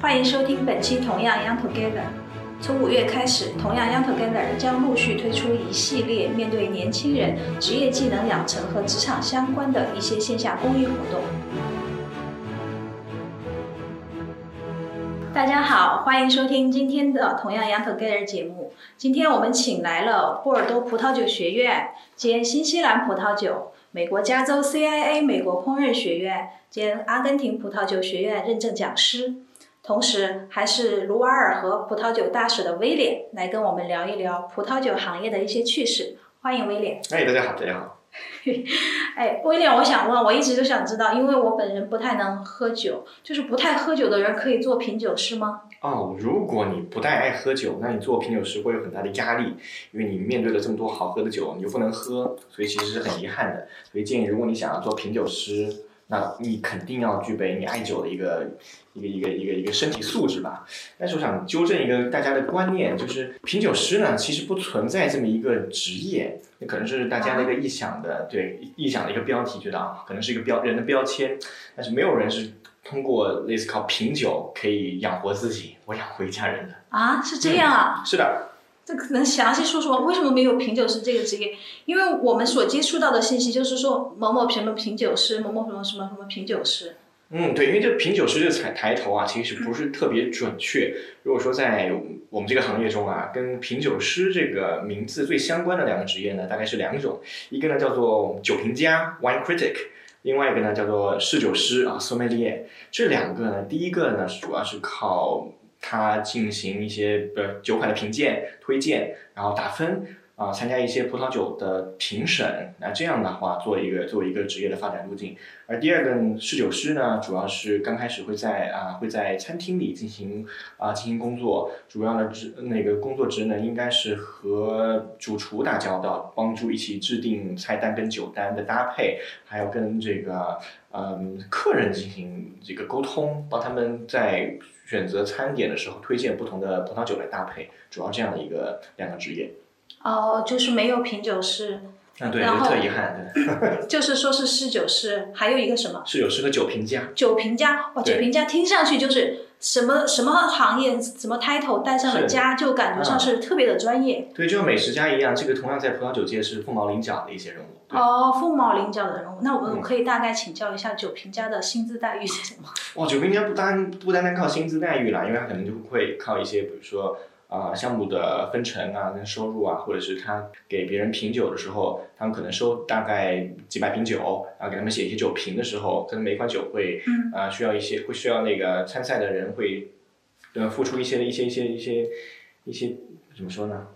欢迎收听本期《同样 Young Together》。从五月开始，同样 Young Together 将陆续推出一系列面对年轻人职业技能养成和职场相关的一些线下公益活动。大家好，欢迎收听今天的《同样 Young Together》节目。今天我们请来了波尔多葡萄酒学院兼新西兰葡萄酒、美国加州 CIA 美国烹饪学院兼阿根廷葡萄酒学院认证讲师。同时，还是卢瓦尔河葡萄酒大使的威廉来跟我们聊一聊葡萄酒行业的一些趣事。欢迎威廉。哎，大家好，大家好。哎，威廉，我想问，我一直都想知道，因为我本人不太能喝酒，就是不太喝酒的人可以做品酒师吗？哦，如果你不太爱喝酒，那你做品酒师会有很大的压力，因为你面对了这么多好喝的酒，你又不能喝，所以其实是很遗憾的。所以建议，如果你想要做品酒师，那你肯定要具备你爱酒的一个一个一个一个一个身体素质吧。但是我想纠正一个大家的观念，就是品酒师呢，其实不存在这么一个职业，那可能是大家的一个臆想的，对臆想的一个标题，觉得啊，可能是一个标人的标签，但是没有人是通过类似靠品酒可以养活自己，我养活一家人的。啊，是这样啊？是的。这可能详细说说为什么没有品酒师这个职业？因为我们所接触到的信息就是说某某什么品酒师，某某什么什么什么品酒师。嗯，对，因为这品酒师这抬抬头啊，其实不是特别准确。如果说在我们这个行业中啊，跟品酒师这个名字最相关的两个职业呢，大概是两种，一个呢叫做酒评家 （wine critic），另外一个呢叫做侍酒师啊 （sommelier）。这两个呢，第一个呢主要是靠。他进行一些呃酒款的评鉴、推荐，然后打分啊，参加一些葡萄酒的评审，那这样的话做一个作为一个职业的发展路径。而第二个侍酒师呢，主要是刚开始会在啊会在餐厅里进行啊进行工作，主要的职那个工作职能应该是和主厨打交道，帮助一起制定菜单跟酒单的搭配，还有跟这个嗯客人进行这个沟通，帮他们在。选择餐点的时候，推荐不同的葡萄酒来搭配，主要这样的一个两个职业。哦，就是没有品酒师。啊，对，特遗憾。就是说是侍酒师，还有一个什么？侍酒师和酒评家。酒评家，哇，酒评家听上去就是什么什么行业，什么 title 带上了家，就感觉上是特别的专业。对，就像美食家一样，这个同样在葡萄酒界是凤毛麟角的一些人物。哦，凤毛麟角的人物，那我们可以大概请教一下酒评家的薪资待遇是什么？哇，酒评家不单不单单靠薪资待遇啦，因为他可能就会靠一些，比如说啊项目的分成啊、跟收入啊，或者是他给别人品酒的时候，他们可能收大概几百瓶酒，然后给他们写一些酒评的时候，可能每款酒会啊需要一些，会需要那个参赛的人会呃付出一些一些一些一些一些怎么说呢？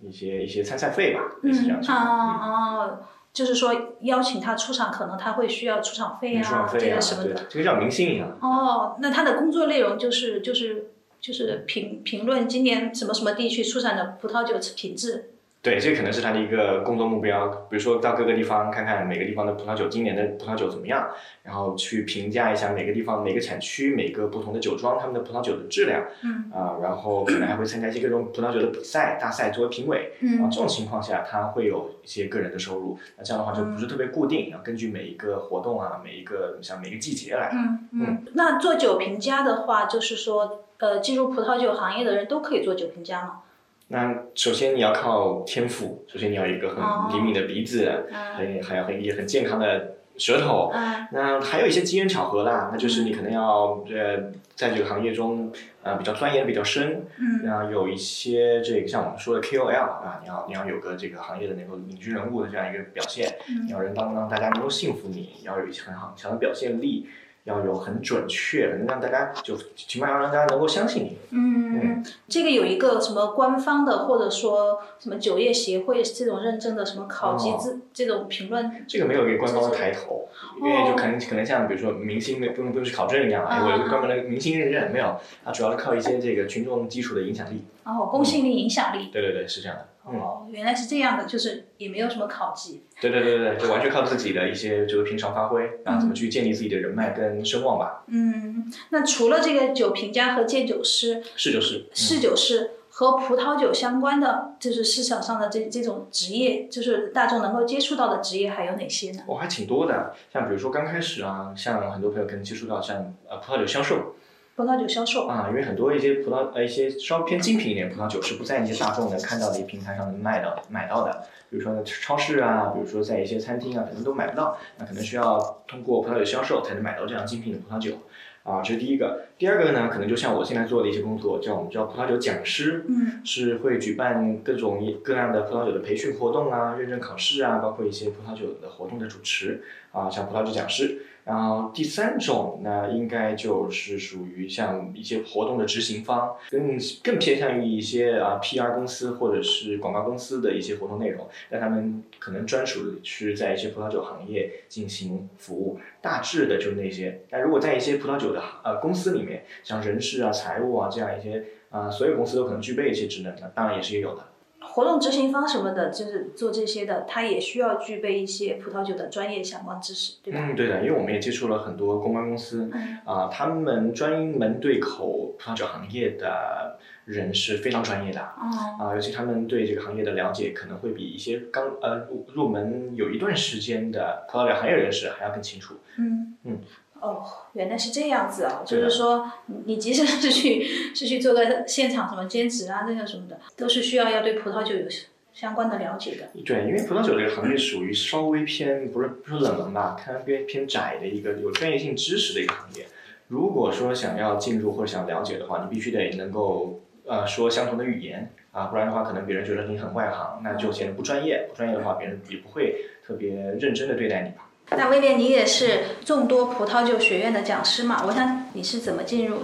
一些一些参赛费吧，类似这样子。哦。就是说邀请他出场，可能他会需要出场费啊，这个什么的，这个像明星一样。哦，那他的工作内容就是就是就是评评论今年什么什么地区出产的葡萄酒品质。对，这可能是他的一个工作目标。比如说到各个地方看看每个地方的葡萄酒，今年的葡萄酒怎么样，然后去评价一下每个地方、每个产区、每个不同的酒庄他们的葡萄酒的质量。嗯。啊，然后可能还会参加一些各种葡萄酒的比赛、大赛作为评委。嗯。啊，这种情况下他会有一些个人的收入。那这样的话就不是特别固定，要根据每一个活动啊、每一个像每个季节来。嗯嗯。那做酒评家的话，就是说，呃，进入葡萄酒行业的人都可以做酒评家吗？那首先你要靠天赋，首先你要有一个很灵敏的鼻子，很还要很也很健康的舌头。那还有一些机缘巧合啦，那就是你可能要呃在这个行业中呃比较钻研比较深，然后有一些这个像我们说的 KOL 啊，你要你要有个这个行业的那个领军人物的这样一个表现，你要人当让大家能够信服你，要有一些很好强的表现力。要有很准确，能让大家就起码要让大家能够相信你。嗯，这个有一个什么官方的，或者说什么酒业协会这种认证的什么考级资这种评论。这个没有一个官方的抬头，因为就可能可能像比如说明星不用不用去考证一样，啊，有一个专门的明星认证没有？它主要是靠一些这个群众基础的影响力。哦，公信力、影响力。对对对，是这样的。哦，原来是这样的，就是也没有什么考级。对对对对就完全靠自己的一些就是平常发挥，然后怎么去建立自己的人脉跟声望吧。嗯，那除了这个酒评家和鉴酒师，侍酒师，侍酒师和葡萄酒相关的，就是市场上的这这种职业，就是大众能够接触到的职业还有哪些呢？我还挺多的，像比如说刚开始啊，像很多朋友可能接触到像呃葡萄酒销售。葡萄酒销售啊，因为很多一些葡萄呃一些稍微偏精品一点葡萄酒是不在一些大众能看到的平台上能卖到买到的，比如说呢超市啊，比如说在一些餐厅啊，可能都买不到，那可能需要通过葡萄酒销售才能买到这样精品的葡萄酒。啊，这是第一个。第二个呢，可能就像我现在做的一些工作，叫我们叫葡萄酒讲师，嗯，是会举办各种各样的葡萄酒的培训活动啊、认证考试啊，包括一些葡萄酒的活动的主持啊，像葡萄酒讲师。然后第三种呢，应该就是属于像一些活动的执行方，更更偏向于一些啊 PR 公司或者是广告公司的一些活动内容，那他们可能专属是在一些葡萄酒行业进行服务，大致的就是那些。但如果在一些葡萄酒的呃公司里面，像人事啊、财务啊这样一些啊，所有公司都可能具备一些职能的，当然也是也有的。活动执行方什么的，就是做这些的，他也需要具备一些葡萄酒的专业相关知识，对吧？嗯，对的，因为我们也接触了很多公关公司，啊，他们专门对口葡萄酒行业的人是非常专业的，啊，尤其他们对这个行业的了解可能会比一些刚呃入门有一段时间的葡萄酒行业人士还要更清楚。嗯嗯。哦，原来是这样子啊！就是说，你即使是去是去做个现场什么兼职啊，那个什么的，都是需要要对葡萄酒有相关的了解的。对，因为葡萄酒这个行业属于稍微偏不是不是冷门吧，它偏偏窄的一个有专业性知识的一个行业。如果说想要进入或者想了解的话，你必须得能够呃说相同的语言啊，不然的话可能别人觉得你很外行，那就显得不专业。不专业的话，别人也不会特别认真的对待你吧。那威廉，你也是众多葡萄酒学院的讲师嘛？我想你是怎么进入、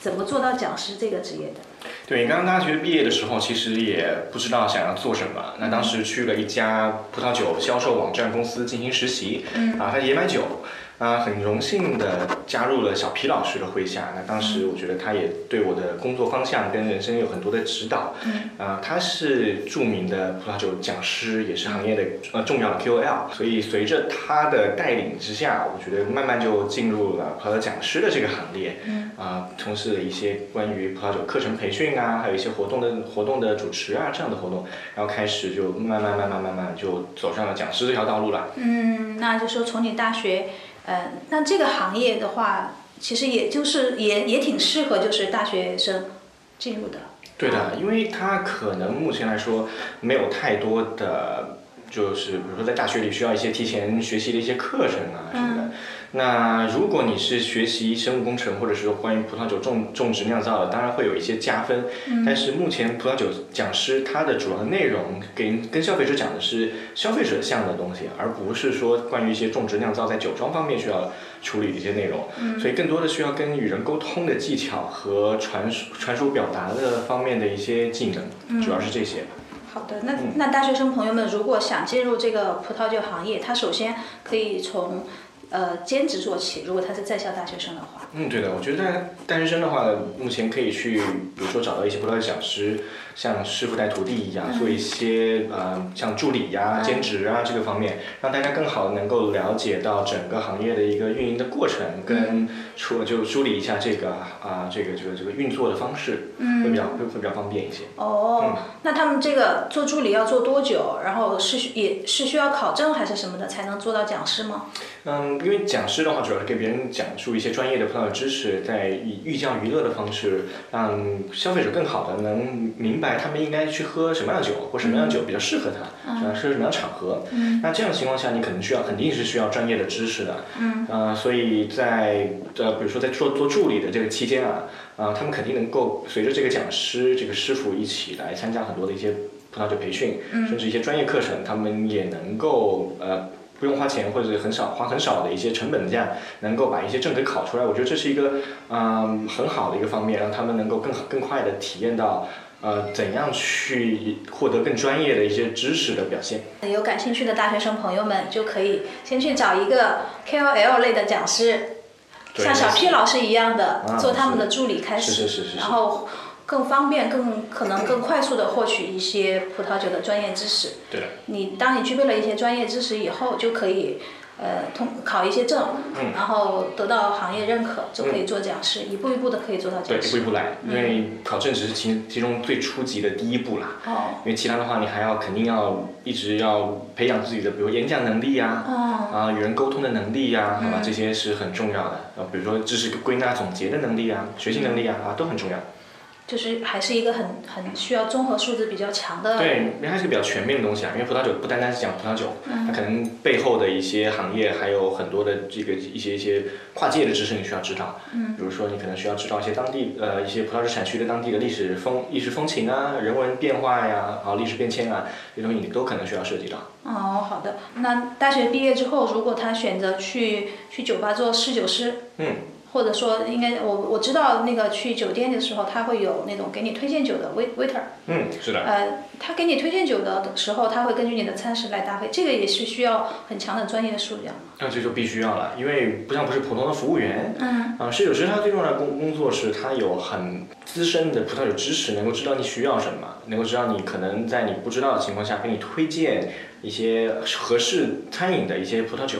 怎么做到讲师这个职业的？对，刚刚大学毕业的时候，其实也不知道想要做什么。那当时去了一家葡萄酒销售网站公司进行实习，啊，他也买酒。啊，很荣幸的加入了小皮老师的麾下。那当时我觉得他也对我的工作方向跟人生有很多的指导。嗯。啊，他是著名的葡萄酒讲师，也是行业的呃重要的 KOL。所以随着他的带领之下，我觉得慢慢就进入了葡萄酒讲师的这个行列。嗯。啊，从事了一些关于葡萄酒课程培训啊，还有一些活动的活动的主持啊这样的活动，然后开始就慢慢慢慢慢慢就走上了讲师这条道路了。嗯，那就说从你大学。嗯，那这个行业的话，其实也就是也也挺适合就是大学生进入的。对的，因为它可能目前来说没有太多的，就是比如说在大学里需要一些提前学习的一些课程啊什么的。那如果你是学习生物工程，或者是说关于葡萄酒种种植酿造的，当然会有一些加分。但是目前葡萄酒讲师他的主要内容给跟消费者讲的是消费者向的东西，而不是说关于一些种植酿造在酒庄方面需要处理的一些内容。所以更多的需要跟与人沟通的技巧和传输传输表达的方面的一些技能，主要是这些。好的，那那大学生朋友们如果想进入这个葡萄酒行业，他首先可以从。呃，兼职做起，如果他是在校大学生的话。嗯，对的，我觉得大学生的话，目前可以去，比如说找到一些葡萄酒讲师，像师傅带徒弟一样，做一些呃，像助理呀、兼职啊这个方面，让大家更好的能够了解到整个行业的一个运营的过程，跟处就梳理一下这个啊，这个这个这个运作的方式，会比较会会比较方便一些。哦，那他们这个做助理要做多久？然后是也是需要考证还是什么的才能做到讲师吗？嗯。因为讲师的话，主要是给别人讲述一些专业的葡萄酒知识，在以寓教于乐的方式，让消费者更好的能明白他们应该去喝什么样的酒，或什么样的酒比较适合他，主要是什么样的场合。那这样的情况下，你可能需要肯定是需要专业的知识的。嗯。呃，所以在呃，比如说在做做助理的这个期间啊，啊，他们肯定能够随着这个讲师这个师傅一起来参加很多的一些葡萄酒培训，甚至一些专业课程，他们也能够呃。不用花钱或者很少花很少的一些成本价，能够把一些证给考出来，我觉得这是一个嗯很好的一个方面，让他们能够更好更快的体验到呃怎样去获得更专业的一些知识的表现。有感兴趣的大学生朋友们就可以先去找一个 KOL 类的讲师，像小 P 老师一样的做他们的助理开始，然后。更方便、更可能、更快速的获取一些葡萄酒的专业知识。对。你当你具备了一些专业知识以后，就可以，呃通考一些证，嗯然后得到行业认可，就可以做讲师，一步一步的可以做到对，讲师。一步一步来，因为考证只是其其中最初级的第一步啦。哦，因为其他的话，你还要肯定要一直要培养自己的，比如演讲能力呀、哦，啊，与人沟通的能力呀、好吧，嗯这些是很重要的。啊，比如说知识归纳总结的能力啊，学习能力啊，啊，都很重要。就是还是一个很很需要综合素质比较强的。对，因为它是比较全面的东西啊。因为葡萄酒不单单是讲葡萄酒，嗯它可能背后的一些行业还有很多的这个一些一些跨界的知识你需要知道。嗯。比如说，你可能需要知道一些当地呃一些葡萄酒产区的当地的历史风历史风情啊、人文变化呀、啊历史变迁啊，这些东西你都可能需要涉及到。哦，好的。那大学毕业之后，如果他选择去去酒吧做侍酒师，嗯，或者说应该我我知道那个去酒店的时候，他会有那种给你推荐酒的 wait waiter，嗯，是的。呃，他给你推荐酒的时候，他会根据你的餐食来搭配，这个也是需要很强的专业素养。那这就必须要了，因为不像不是普通的服务员，嗯，啊，侍酒师他最重要的工工作是他有很资深的葡萄酒知识，能够知道你需要什么，能够知道你可能在你不知道的情况下给你推荐一些合适餐饮的一些葡萄酒，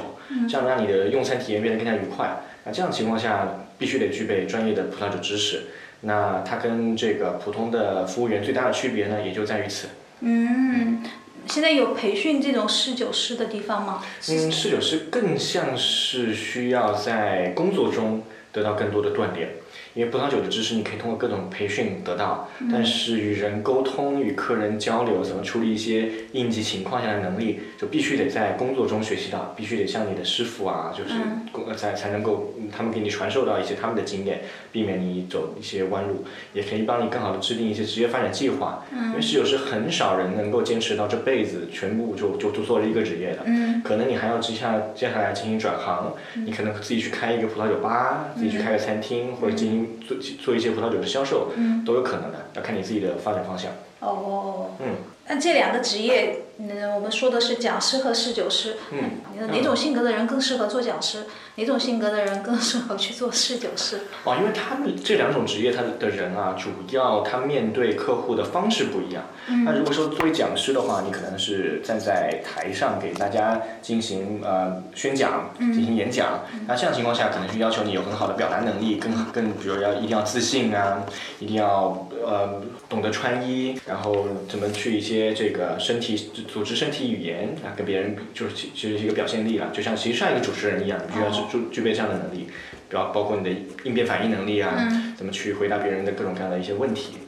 这样让你的用餐体验变得更加愉快。那这样情况下，必须得具备专业的葡萄酒知识。那它跟这个普通的服务员最大的区别呢，也就在于此。嗯，现在有培训这种侍酒师的地方吗？嗯，侍酒师更像是需要在工作中得到更多的锻炼，因为葡萄酒的知识你可以通过各种培训得到，但是与人沟通、与客人交流、怎么处理一些应急情况下的能力，就必须得在工作中学习到，必须得向你的师傅啊，就是工呃才才能够嗯他们给你传授到一些他们的经验，避免你走一些弯路，也可以帮你更好的制定一些职业发展计划。因为侍酒师很少人能够坚持到这辈子全部就就就做了一个职业的。嗯可能你还要接下接下来进行转行，你可能自己去开一个葡萄酒吧，自己去开个餐厅，或者进行做做一些葡萄酒的销售，嗯。都有可能的，要看你自己的发展方向。哦，嗯，那这两个职业，嗯，我们说的是讲师和侍酒师，嗯，哪种性格的人更适合做讲师？哪种性格的人更适合去做侍酒师？哦，因为他们这两种职业，他的人啊，主要他面对客户的方式不一样。那如果说作为讲师的话，你可能是站在台上给大家进行呃宣讲、进行演讲。那这样情况下，可能是要求你有很好的表达能力，更更比如要一定要自信啊，一定要呃懂得穿衣，然后怎么去一些这个身体组织身体语言啊，跟别人就是其其实是一个表现力了，就像其实像一个主持人一样，你需要具具具备这样的能力。包包括你的应变反应能力啊，怎么去回答别人的各种各样的一些问题。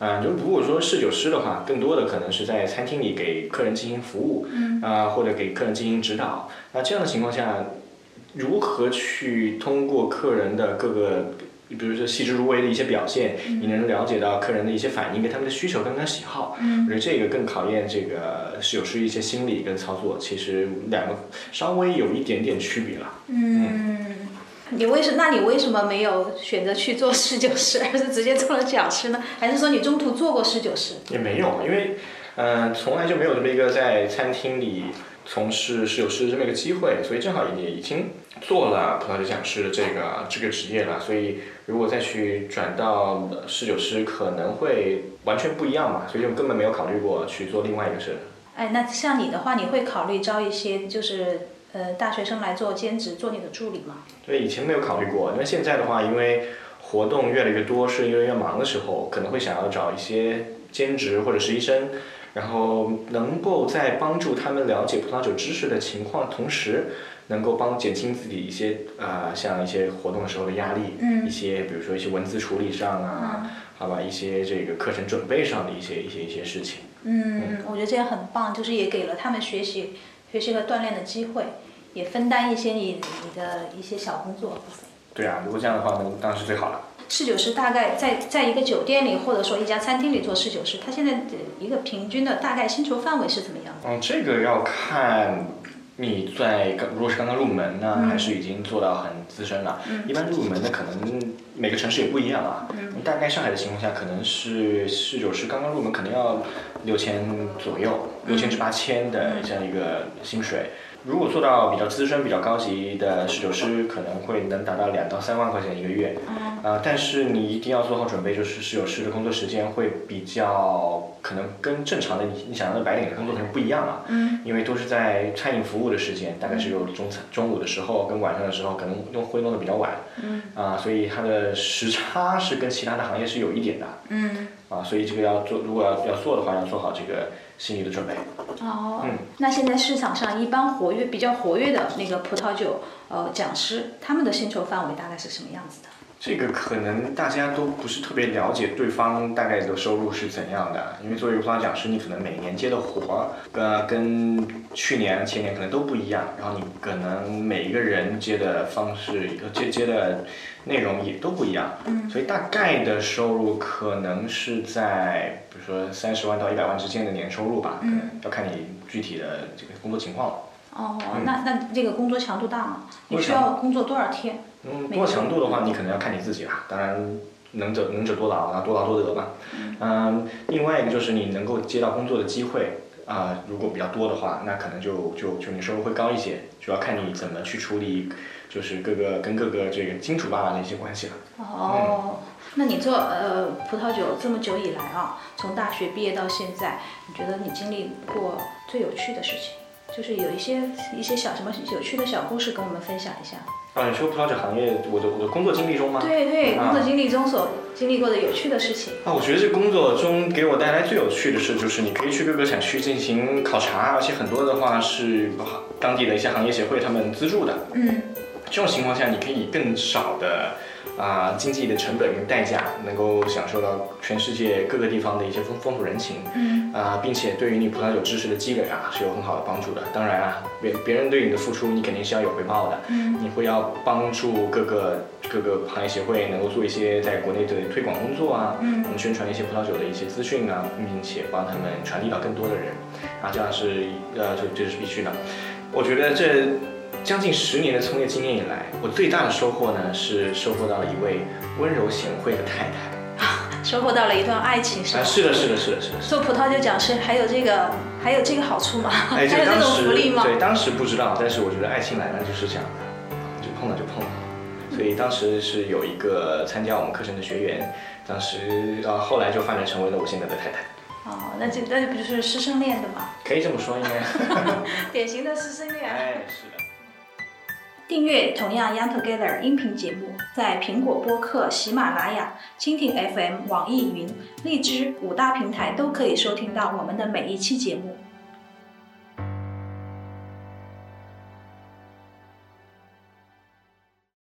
啊、就如果说侍酒师的话，更多的可能是在餐厅里给客人进行服务，啊、或者给客人进行指导。那这样的情况下，如何去通过客人的各个，比如说细致入微的一些表现，你能了解到客人的一些反应跟他们的需求跟他们的喜好。我觉得这个更考验这个侍酒师一些心理跟操作，其实两个稍微有一点点区别了。嗯，你为什那你为什么没有选择去做侍酒师，而是直接做了讲师呢？还是说你中途做过侍酒师？也没有，因为，嗯、从来就没有这么一个在餐厅里从事侍酒师这么一个机会，所以正好也已经做了葡萄酒讲师这个这个职业了，所以如果再去转到呃侍酒师，可能会完全不一样嘛，所以就根本没有考虑过去做另外一个事。哎，那像你的话，你会考虑招一些就是呃大学生来做兼职，做你的助理吗？对，以前没有考虑过，那现在的话，因为活动越来越多，是越来越忙的时候，可能会想要找一些兼职或者实习生，然后能够在帮助他们了解葡萄酒知识的情况，同时能够帮减轻自己一些呃像一些活动的时候的压力，嗯一些比如说一些文字处理上啊，好吧，一些这个课程准备上的一些一些一些事情。嗯，我觉得这样很棒，就是也给了他们学习、学习和锻炼的机会，也分担一些你你的一些小工作。对啊，如果这样的话，那当然是最好了。侍酒师大概在在一个酒店里，或者说一家餐厅里做侍酒师，他现在的一个平均的大概薪酬范围是怎么样的？嗯，这个要看你在刚如果是刚刚入门呢，还是已经做到很资深了。一般入门的可能每个城市也不一样啊。大概上海的情况下，可能是侍酒师刚刚入门，可能要六千左右，六千至八千的这样一个薪水。如果做到比较资深、比较高级的侍酒师，可能会能达到两到三万块钱一个月。嗯啊、但是你一定要做好准备，就是侍酒师的工作时间会比较可能跟正常的你你想象的白领的工作可能不一样啊。嗯因为都是在餐饮服务的时间，大概是有中餐中午的时候跟晚上的时候，可能弄会弄得比较晚。嗯啊、所以它的时差是跟其他的行业是有一点的。嗯。啊，所以这个要做，如果要要做的话，要做好这个心理的准备。哦，嗯那现在市场上一般活跃、比较活跃的那个葡萄酒呃讲师，他们的薪酬范围大概是什么样子的？这个可能大家都不是特别了解对方大概的收入是怎样的，因为作为一个葡萄讲师，你可能每年接的活儿，呃，跟去年、前年可能都不一样，然后你可能每一个人接的方式、接接的内容也都不一样，嗯所以大概的收入可能是在比如说三十万到一百万之间的年收入吧，可能要看你具体的这个工作情况了。哦，那那这个工作强度大吗？你需要工作多少天？嗯，工作强度的话，你可能要看你自己啦。当然，能者能者多劳，然后多劳多得嘛。嗯，另外一个就是你能够接到工作的机会啊、如果比较多的话，那可能就就就你收入会高一些，主要看你怎么去处理，就是各个跟各个这个金主爸爸的一些关系了。哦，那你做呃葡萄酒这么久以来啊，从大学毕业到现在，你觉得你经历过最有趣的事情，就是有一些一些小什么有趣的小故事跟我们分享一下？啊，你说葡萄酒行业，我的我的工作经历中吗？对对，啊工作经历中所经历过的有趣的事情。啊，我觉得这工作中给我带来最有趣的事，就是你可以去各个产区进行考察，而且很多的话是当地的一些行业协会他们资助的。嗯这种情况下，你可以更少的啊、经济的成本跟代价，能够享受到全世界各个地方的一些风风土人情嗯啊、并且对于你葡萄酒知识的积累啊是有很好的帮助的。当然啊，别别人对你的付出，你肯定是要有回报的。嗯你会要帮助各个各个行业协会能够做一些在国内的推广工作啊，嗯能宣传一些葡萄酒的一些资讯啊，并且帮他们传递到更多的人，啊，这样是呃这这是必须的。我觉得这将近十年的从业经验以来，我最大的收获呢是收获到了一位温柔贤惠的太太。收获到了一段爱情，是啊，吧？是的，是的，是的，是的。是的做葡萄酒讲师还有这个还有这个好处吗？哎，还有这种个福利吗？对当时不知道，但是我觉得爱情来了就是这样的，就碰了就碰了。所以当时是有一个参加我们课程的学员，当时呃后来就发展成为了我现在的太太，哦，那这那不就是师生恋的吗？可以这么说应该。典型的师生恋。哎，是的。订阅同样 Young Together 音频节目，在苹果播客、喜马拉雅、蜻蜓 FM、网易云、荔枝五大平台都可以收听到我们的每一期节目。